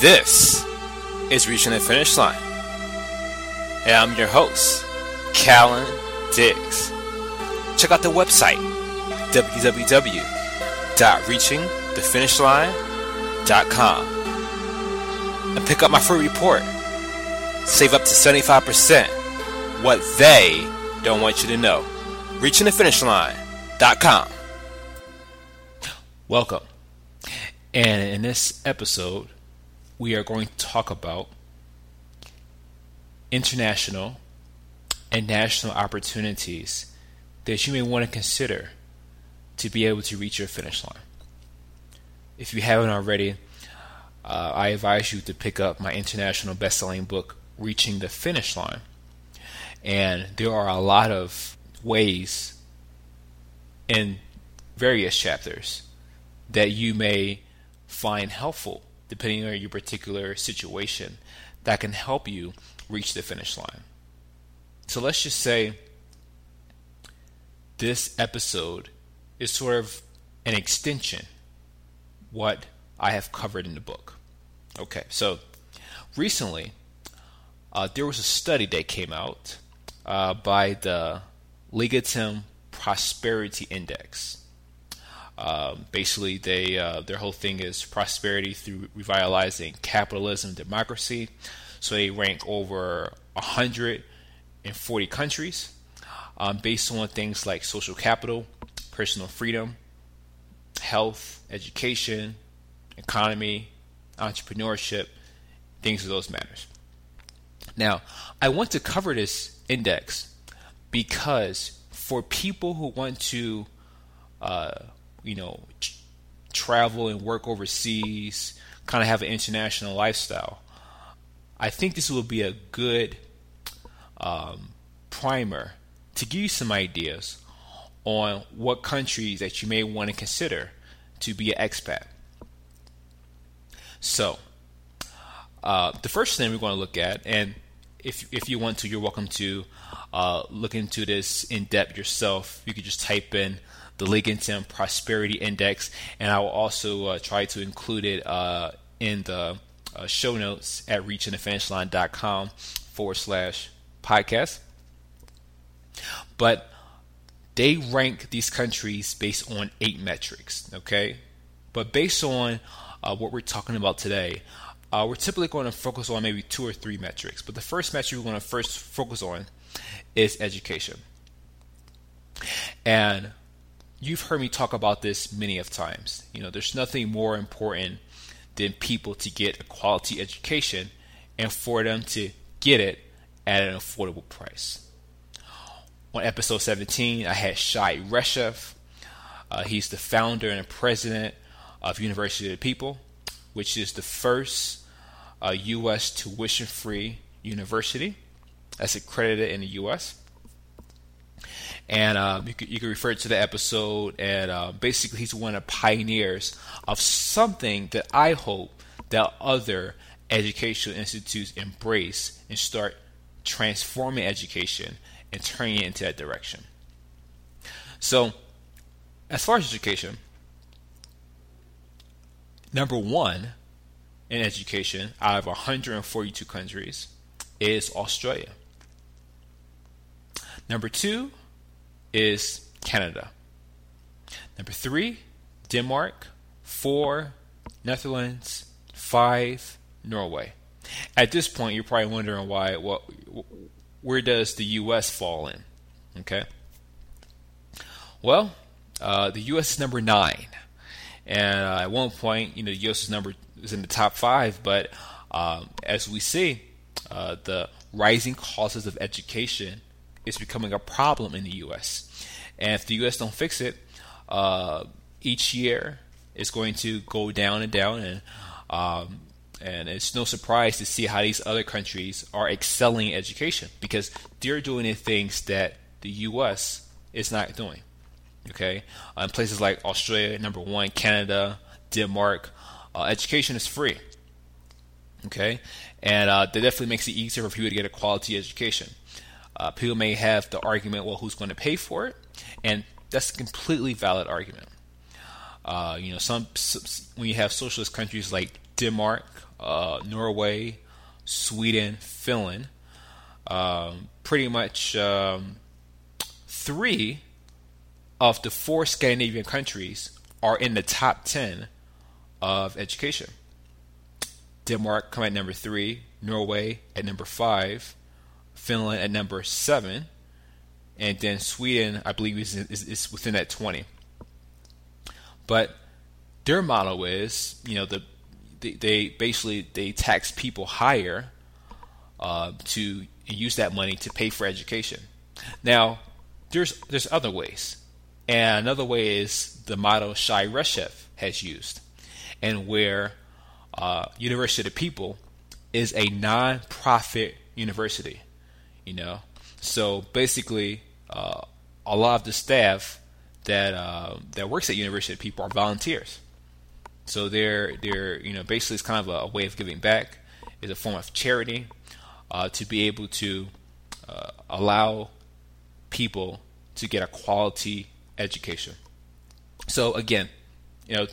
This is Reaching the Finish Line. And I'm your host, Kallen Diggs. Check out the website, www.reachingthefinishline.com. And pick up my free report. Save up to 75% what they don't want you to know. ReachingTheFinishLine.com. Welcome. And in this episode, we are going to talk about international and national opportunities that you may want to consider to be able to reach your finish line. If you haven't already, uh, I advise you to pick up my international best-selling book, Reaching the Finish Line. And there are a lot of ways in various chapters that you may find helpful depending on your particular situation that can help you reach the finish line. So let's just say this episode is sort of an extension what I have covered in the book. Okay, so recently uh, there was a study that came out uh, by the Legatum Prosperity Index. Um, basically, they uh, their whole thing is prosperity through revitalizing capitalism, democracy. So they rank over 140 countries um, based on things like social capital, personal freedom, health, education, economy, entrepreneurship, things of those matters. Now, I want to cover this index because for people who want to, uh, you know, travel and work overseas, kind of have an international lifestyle, I think this will be a good um, primer to give you some ideas on what countries that you may want to consider to be an expat. So, uh, the first thing we're going to look at, and if if you want to, you're welcome to uh, look into this in depth yourself. You could just type in the Legatum Prosperity Index, and I will also uh, try to include it uh, in the uh, show notes at reachingthefinishline.com forward slash podcast. But they rank these countries based on eight metrics, okay? But based on uh, what we're talking about today, uh, we're typically going to focus on maybe two or three metrics. But the first metric we're going to first focus on is education. And you've heard me talk about this many of times. You know, there's nothing more important than people to get a quality education and for them to get it at an affordable price. On episode 17, I had Shai Reshef. Uh, he's the founder and president of University of the People which is the first uh, U.S. tuition free university that's accredited in the U.S. And uh, you, can, you refer to the episode, and uh, basically, he's one of the pioneers of something that I hope that other educational institutes embrace and start transforming education and turning it into that direction. So, as far as education, Number one in education out of 142 countries is Australia. Number two is Canada. Number three, Denmark. Four, Netherlands. Five, Norway. At this point, you're probably wondering why. What, where does the U.S. fall in? Okay. Well, uh, the U.S. is number nine. And uh, at one point, you know, the U.S. is number is in the top five, but um, as we see, uh, the rising costs of education is becoming a problem in the U.S. And if the U.S. don't fix it, uh, each year it's going to go down and down, and um, and it's no surprise to see how these other countries are excelling in education because they're doing the things that the U.S. is not doing. Okay, uh, in places like Australia, number one, Canada, Denmark, uh, education is free. Okay, and uh, that definitely makes it easier for people to get a quality education. Uh, people may have the argument, well, who's going to pay for it? And that's a completely valid argument. Uh, you know, some, some when you have socialist countries like Denmark, uh, Norway, Sweden, Finland. Um, pretty much um, three of the four Scandinavian countries are in the top 10 of education. Denmark come at number three, Norway at number five, Finland at number seven, and then Sweden, I believe, is, is, is within that 20. But their model is, you know, the they, they basically they tax people higher uh, to use that money to pay for education. Now, there's there's other ways, and another way is the model Shai Reshef has used, and where uh, University of the People is a non-profit university. You know, so basically, uh, a lot of the staff that uh, that works at University of People are volunteers. So they're they're you know basically it's kind of a, a way of giving back. It's a form of charity uh, to be able to uh, allow people to get a quality education. So again, you know,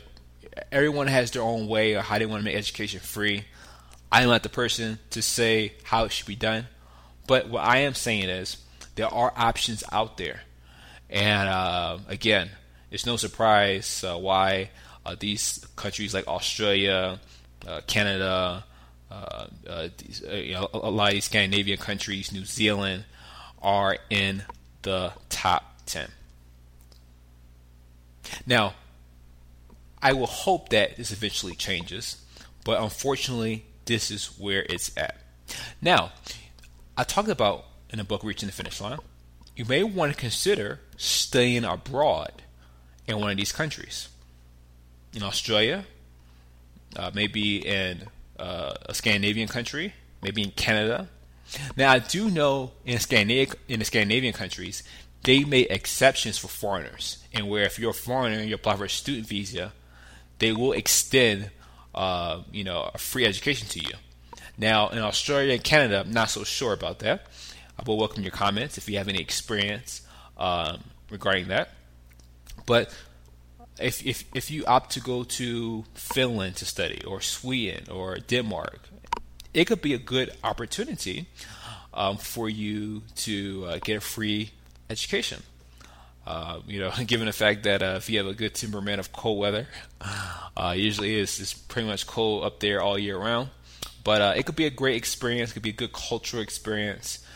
everyone has their own way of how they want to make education free. I'm not the person to say how it should be done, but what I am saying is there are options out there, and uh, again, it's no surprise uh, why uh, these countries like Australia, uh, Canada, uh, these, you know, a lot of these Scandinavian countries, New Zealand, are in the top 10. Now, I will hope that this eventually changes, but unfortunately, this is where it's at. Now, I talked about in the book Reaching the Finish Line, you may want to consider staying abroad in one of these countries in Australia, uh, maybe in uh, a Scandinavian country, maybe in Canada. Now, I do know in Scandinavian in the Scandinavian countries, they made exceptions for foreigners, and where if you're a foreigner and you apply for a student visa, they will extend, uh, you know, a free education to you. Now, in Australia and Canada, I'm not so sure about that. I will welcome your comments if you have any experience um, regarding that. But if, if, if you opt to go to Finland to study or Sweden or Denmark, it could be a good opportunity um, for you to uh, get a free education. Uh, you know, given the fact that uh, if you have a good temperament of cold weather, uh, usually it's, it's pretty much cold up there all year round. But uh, it could be a great experience, it could be a good cultural experience,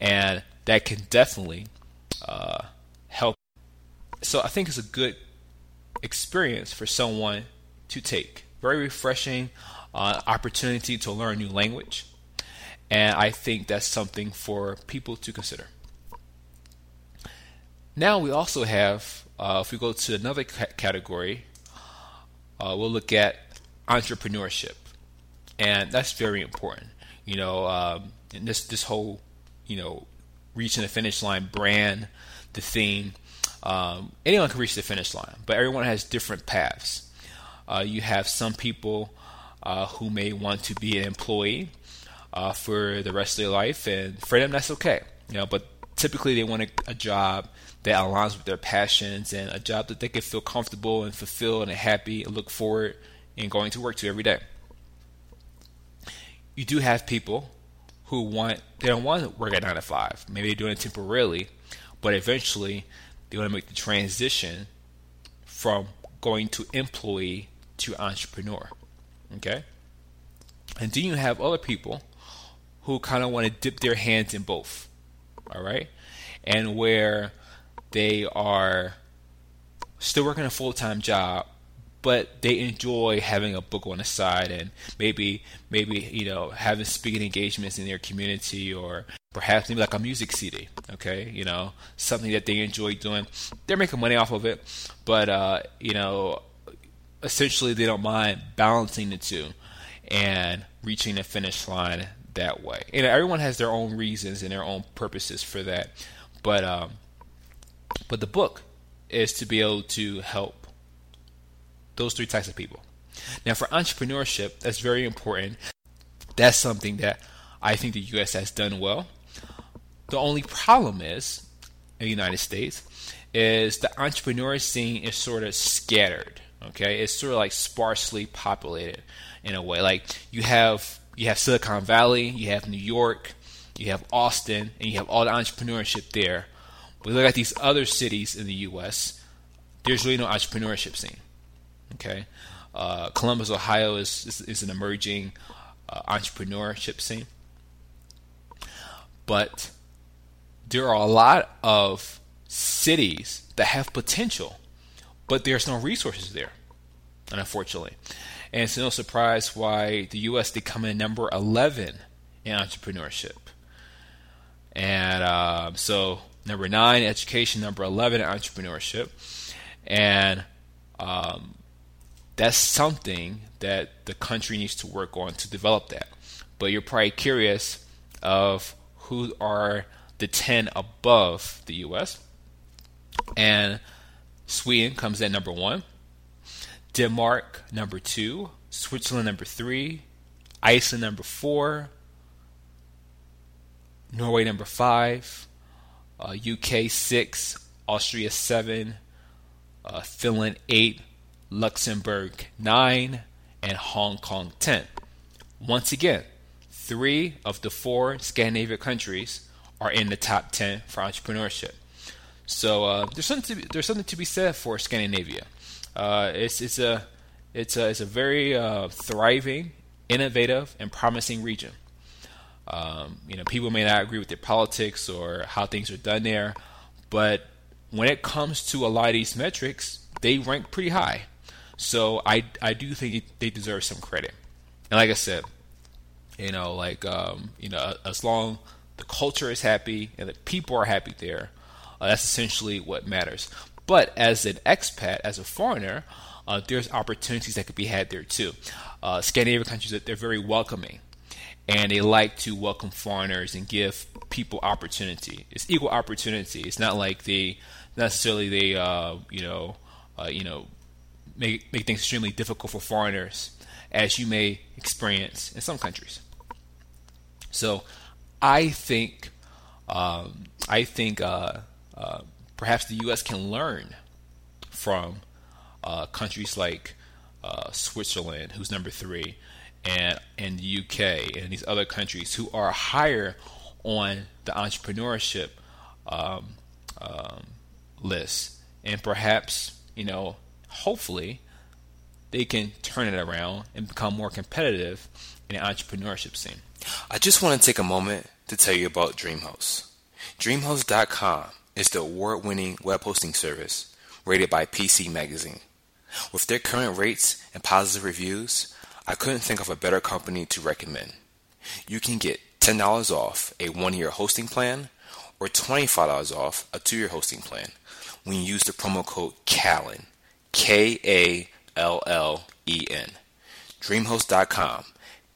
and that can definitely uh, help. So I think it's a good experience for someone to take. Very refreshing uh, opportunity to learn a new language. And I think that's something for people to consider. Now we also have, uh, if we go to another ca- category, uh, we'll look at entrepreneurship, and that's very important. You know, um, this this whole, you know, reaching the finish line brand, the theme, um, anyone can reach the finish line, but everyone has different paths. Uh, you have some people uh, who may want to be an employee uh, for the rest of their life, and for them that's okay. You know, but typically they want a, a, job that aligns with their passions and a job that they can feel comfortable and fulfilled and happy and look forward in going to work to every day. You do have people who want they don't want to work at nine to five. Maybe they're doing it temporarily, but eventually they want to make the transition from going to employee to entrepreneur. Okay? And then you have other people who kind of want to dip their hands in both. All right? And where they are still working a full time job, but they enjoy having a book on the side and maybe maybe you know having speaking engagements in their community or perhaps maybe like a music CD, okay, you know something that they enjoy doing. They're making money off of it, but uh, you know essentially they don't mind balancing the two and reaching the finish line that way. And everyone has their own reasons and their own purposes for that, but um, but the book is to be able to help those three types of people. Now, for entrepreneurship, that's very important. That's something that I think the U.S. has done well. The only problem is, in the United States, is the entrepreneur scene is sort of scattered. Okay, it's sort of like sparsely populated. in a way. Like you have you have Silicon Valley, you have New York, you have Austin, and you have all the entrepreneurship there. But look at these other cities in the U.S. There's really no entrepreneurship scene. Okay, uh, Columbus, Ohio is is, is an emerging uh, entrepreneurship scene, but there are a lot of cities that have potential, but there's no resources there, unfortunately. And it's no surprise why the U.S. did come in number 11 in entrepreneurship. And uh, so, number nine, education, number 11, entrepreneurship. And um, that's something that the country needs to work on to develop that. But you're probably curious of who are the 10 above the US. And Sweden comes in number one, Denmark number two, Switzerland number three, Iceland number four, Norway number five, uh, UK six, Austria seven, uh, Finland eight, Luxembourg nine, and Hong Kong ten. Once again, three of the four Scandinavian countries are in the top 10 for entrepreneurship. So uh, there's something to be, there's something to be said for Scandinavia. Uh, it's it's a it's a it's a very uh, thriving, innovative, and promising region. Um, you know, people may not agree with their politics or how things are done there, but when it comes to a lot of these metrics, they rank pretty high. So I I do think they deserve some credit. And like I said, you know, like um, you know, as long the culture is happy and the people are happy there. Uh, that's essentially what matters. But as an expat, as a foreigner, uh, there's opportunities that could be had there too. Uh, Scandinavian countries, they're very welcoming, and they like to welcome foreigners and give people opportunity. It's equal opportunity. It's not like they necessarily they uh, you know uh, you know make make things extremely difficult for foreigners, as you may experience in some countries. So I think um, I think uh, uh, perhaps the U.S. can learn from uh, countries like uh, Switzerland, who's number three, and and the UK and these other countries who are higher on the entrepreneurship um, um, list, and perhaps you know, hopefully, they can turn it around and become more competitive in the entrepreneurship scene. I just want to take a moment to tell you about DreamHost. DreamHost.com is the award winning web hosting service rated by PC Magazine. With their current rates and positive reviews, I couldn't think of a better company to recommend. You can get $10 off a one year hosting plan or $25 off a two year hosting plan when you use the promo code KALLEN. K A L L E N. DreamHost.com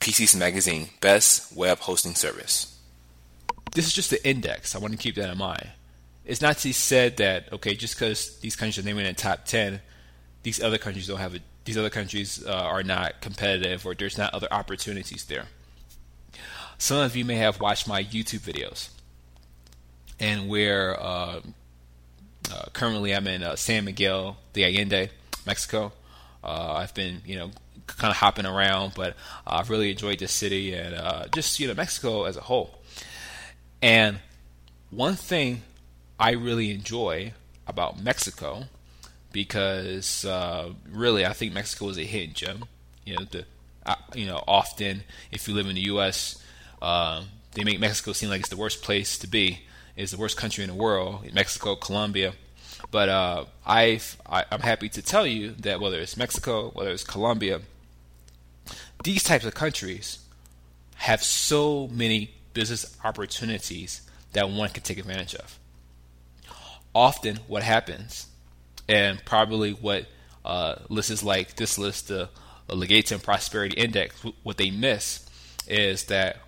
PC's Magazine Best Web Hosting Service. This is just the index. I want to keep that in mind. It's not to be said that okay, just because these countries are named in the top ten, these other countries don't have it. These other countries uh, are not competitive, or there's not other opportunities there. Some of you may have watched my YouTube videos, and where uh, uh, currently I'm in uh, San Miguel de Allende, Mexico. Uh, I've been, you know, kind of hopping around, but I've really enjoyed this city and uh, just you know Mexico as a whole. And one thing I really enjoy about Mexico, because uh, really I think Mexico is a hidden gem. You know, the you know often if you live in the U.S., uh, they make Mexico seem like it's the worst place to be. It's the worst country in the world. Mexico, Colombia. But uh, I, I'm happy to tell you that whether it's Mexico, whether it's Colombia, these types of countries have so many business opportunities that one can take advantage of. Often, what happens, and probably what uh, lists like this list, the Legatum Prosperity Index, what they miss is that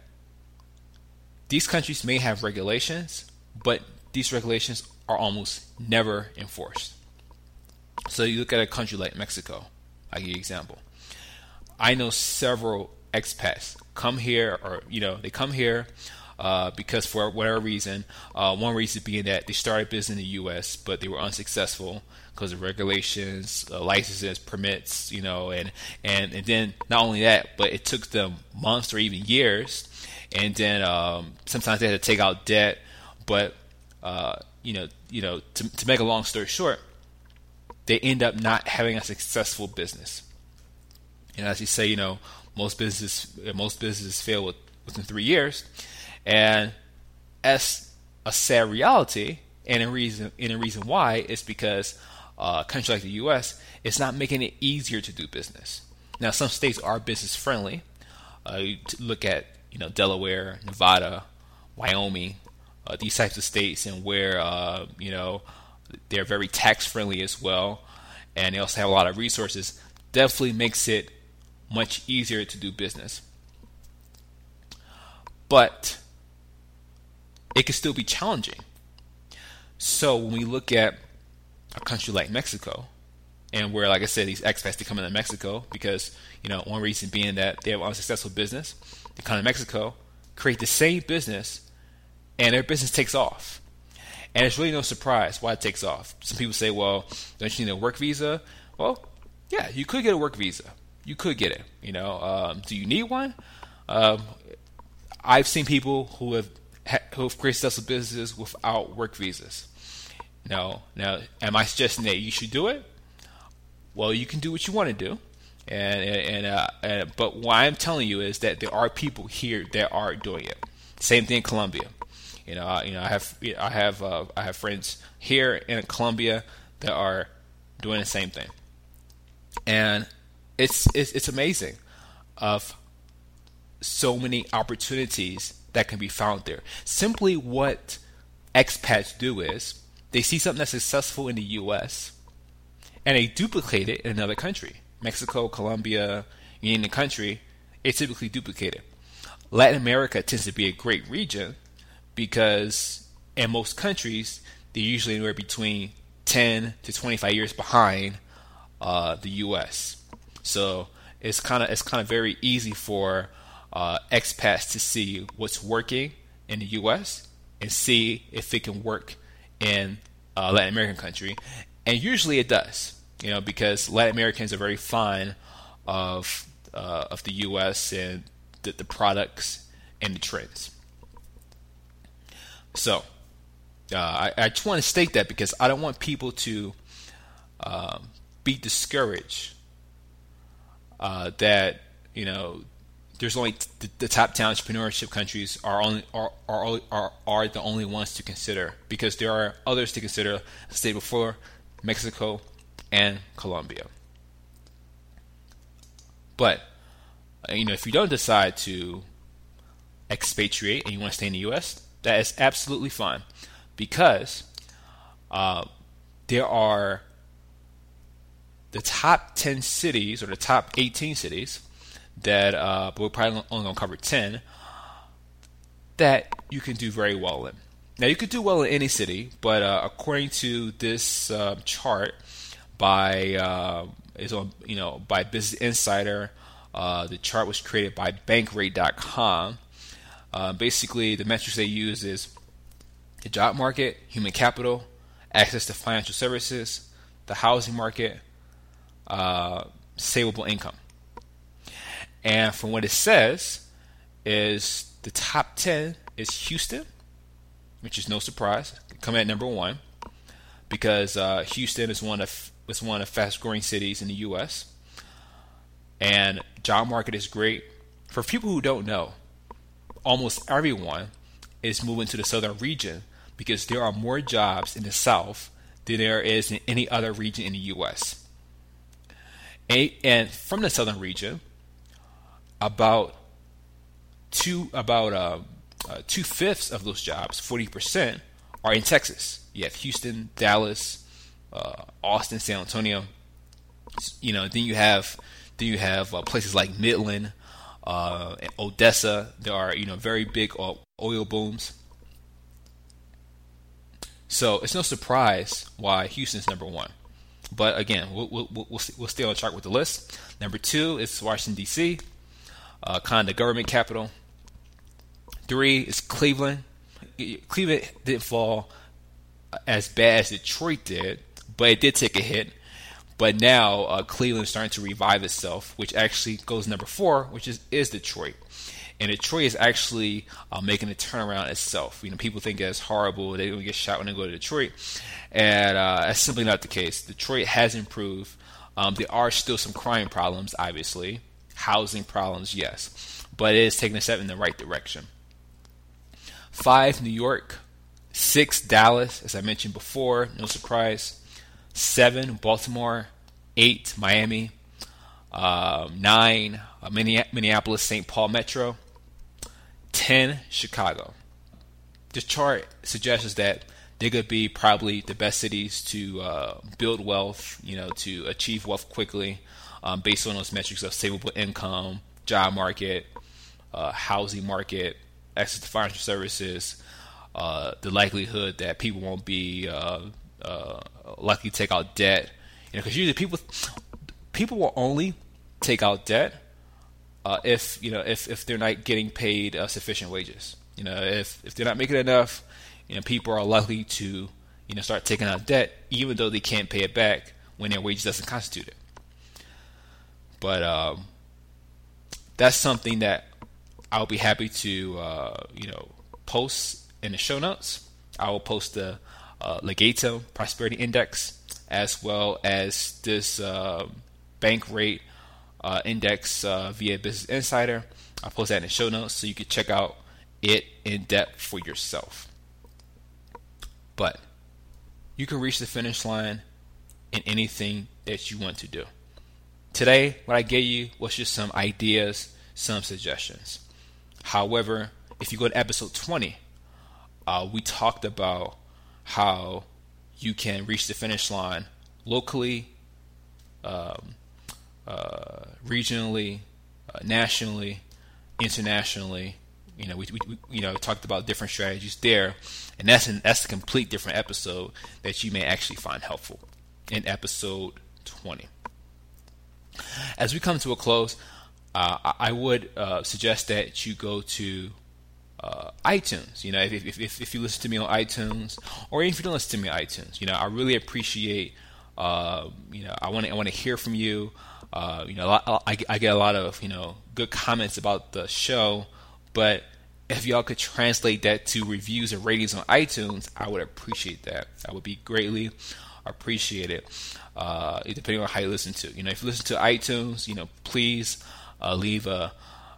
these countries may have regulations, but these regulations are almost never enforced. So you look at a country like Mexico, I give you an example. I know several expats come here, or you know, they come here, uh, because for whatever reason, uh, one reason being that they started business in the U.S. but they were unsuccessful because of regulations, uh, licenses, permits, you know, and, and and then not only that, but it took them months or even years, and then um, sometimes they had to take out debt, but uh, you know, you know, to, to make a long story short, they end up not having a successful business. And as you say, you know, most businesses most businesses fail with, within three years, and as a sad reality, and a reason and a reason why is because uh, a country like the U.S. is not making it easier to do business. Now, some states are business friendly. Uh, look at you know Delaware, Nevada, Wyoming, uh, these types of states, and where uh, you know they're very tax friendly as well, and they also have a lot of resources. Definitely makes it much easier to do business. But it can still be challenging. So when we look at a country like Mexico, and where, like I said, these expats they come into Mexico because you know one reason being that they have unsuccessful business, they come to Mexico, create the same business, and their business takes off. And it's really no surprise why it takes off. Some people say, well, don't you need a work visa? Well, yeah, you could get a work visa you could get it. You know, um, do you need one? Um, I've seen people who have who have created successful businesses without work visas. No, now, am I suggesting that you should do it? Well, you can do what you want to do, and and, uh, and but what I'm telling you is that there are people here that are doing it. Same thing in Colombia. You know, I, you know, I have I have uh, I have friends here in Colombia that are doing the same thing, and it's, it's it's amazing of so many opportunities that can be found there. Simply what expats do is they see something that's successful in the U.S. and they duplicate it in another country. Mexico, Colombia, you name the country, it's typically duplicated. Latin America tends to be a great region because in most countries they're usually anywhere between 10 to 25 years behind uh, the U.S. So it's kind of it's kind of very easy for uh, expats to see what's working in the U.S. and see if it can work in a Latin American country, and usually it does. You know, because Latin Americans are very fond of uh, of the U.S. and the, the products and the trends. So, uh, I, I, just want to state that because I don't want people to um, be discouraged uh, that you know there's only the, the, top 10 entrepreneurship countries are only are, are are are the only ones to consider because there are others to consider. I stated before, Mexico and Colombia. But uh, you know, if you don't decide to expatriate and you want to stay in the U.S., that is absolutely fine because uh, there are the top 10 cities or the top 18 cities that, uh, we're probably only going to cover 10, that you can do very well in. Now, you could do well in any city, but uh, according to this uh, chart by uh, is on you know by Business Insider, uh, the chart was created by Bankrate.com. Uh, basically, the metrics they use is the job market, human capital, access to financial services, the housing market, uh, savable income. And from what it says, is the top 10 is Houston, which is no surprise, coming at number one, because uh, Houston is one of is one of fast growing cities in the U.S. And job market is great. For people who don't know, almost everyone is moving to the southern region because there are more jobs in the south than there is in any other region in the U.S and from the southern region, about two about uh, uh, two fifths of those jobs, forty percent, are in Texas. You have Houston, Dallas, uh, Austin, San Antonio. You know, then you have then you have uh, places like Midland, uh, Odessa. There are you know very big oil booms. So it's no surprise why Houston's number one. But again, we'll, we'll, we'll, we'll stay on track with the list. Number two is Washington, D.C., uh, kind of government capital. Three is Cleveland. Cleveland didn't fall as bad as Detroit did, but it did take a hit. But now uh, Cleveland is starting to revive itself, which actually goes number four, which is is Detroit. And Detroit is actually uh, making a turnaround itself. You know, people think it's horrible; they don't get shot when they go to Detroit, and uh, that's simply not the case. Detroit has improved. Um, there are still some crime problems, obviously, housing problems, yes, but it is taking a step in the right direction. Five, New York. Six, Dallas, as I mentioned before, no surprise. Seven, Baltimore. Eight, Miami. Uh, nine, uh, Minneapolis, St. Paul Metro. 10 Chicago. This chart suggests that they could be probably the best cities to uh, build wealth, you know, to achieve wealth quickly, um, based on those metrics of savable income, job market, uh, housing market, access to financial services, uh, the likelihood that people won't be uh, likely take out debt, you know, because usually people people will only take out debt uh, if you know if, if they're not getting paid uh, sufficient wages. You know, if if they're not making enough, you know, people are likely to you know start taking out debt, even though they can't pay it back when their wages doesn't constitute it. But um, that's something that I'll be happy to uh, you know post in the show notes. I will post the uh, Legatum Prosperity Index as well as this uh, Bankrate uh, index uh, via Business Insider. I'll post that in the show notes so you can check out it in depth for yourself. But you can reach the finish line in anything that you want to do. Today, what I gave you was just some ideas, some suggestions. However, if you go to episode 20, uh, we talked about how you can reach the finish line locally, um, uh, regionally, uh, nationally, internationally. You know, we, we, you know talked about different strategies there, and that's an, that's a complete different episode that you may actually find helpful in episode 20. As we come to a close, uh, I would uh, suggest that you go to uh, iTunes. You know, if, if, if, if, you listen to me on iTunes, or if you don't listen to me on iTunes, you know, I really appreciate. Uh, you know, I want to I want to hear from you. Uh, you know, I, I get a lot of you know good comments about the show, but if y'all could translate that to reviews and ratings on iTunes, I would appreciate that. I would be greatly appreciated. Uh, depending on how you listen to. You know, if you listen to iTunes, you know, please uh, leave a,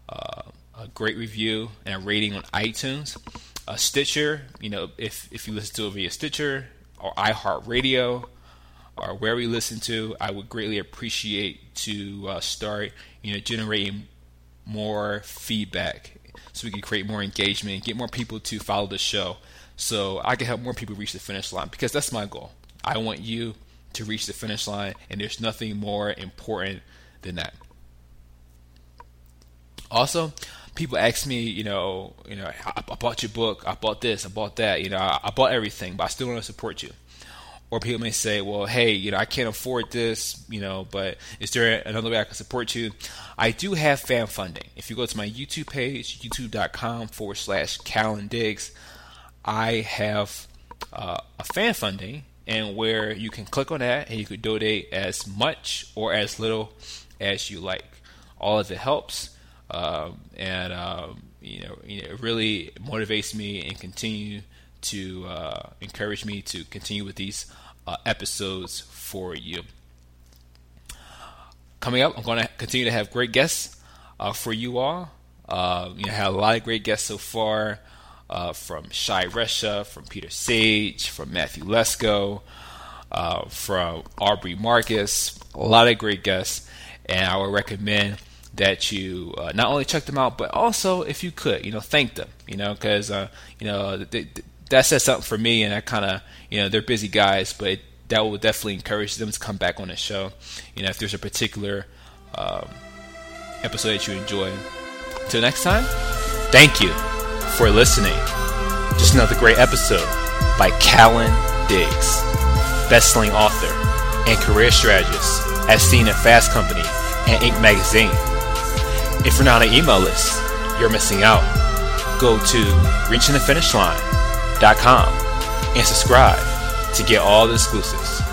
uh, a great review and a rating on iTunes. Uh, Stitcher, you know, if if you listen to it via Stitcher or iHeartRadio, or where we listen to, I would greatly appreciate to uh, start, you know, generating more feedback so we can create more engagement, get more people to follow the show, so I can help more people reach the finish line because that's my goal. I want you to reach the finish line, and there's nothing more important than that. Also, people ask me, you know, you know, I, I bought your book, I bought this, I bought that, you know, I, I bought everything, but I still want to support you or people may say, well, hey, you know, I can't afford this, you know, but is there another way I can support you? I do have fan funding. If you go to my YouTube page, youtube.com forward slash Kallen Diggs, I have uh, a fan funding and where you can click on that and you could donate as much or as little as you like. All of it helps. Um, and um, you know, you know, it really motivates me and continue to uh, encourage me to continue with these uh, episodes for you. Coming up, I'm going to continue to have great guests uh, for you all. Uh, you know, had a lot of great guests so far uh, from Shai Reshef, from Peter Sage, from Matthew Lesko, uh, from Aubrey Marcus. A lot of great guests, and I would recommend that you uh, not only check them out, but also, if you could, you know, thank them. You know, because uh, you know they, that says something for me, and I kind of, you know, they're busy guys, but that will definitely encourage them to come back on the show. You know, if there's a particular um, episode that you enjoy. Until next time, thank you for listening. Just another great episode by Kallen Diggs, best-selling author and career strategist, as seen at Fast Company and Inc. magazine. If you're not on an email list, you're missing out. go to reachingthefinishline.com and subscribe to get all the exclusives.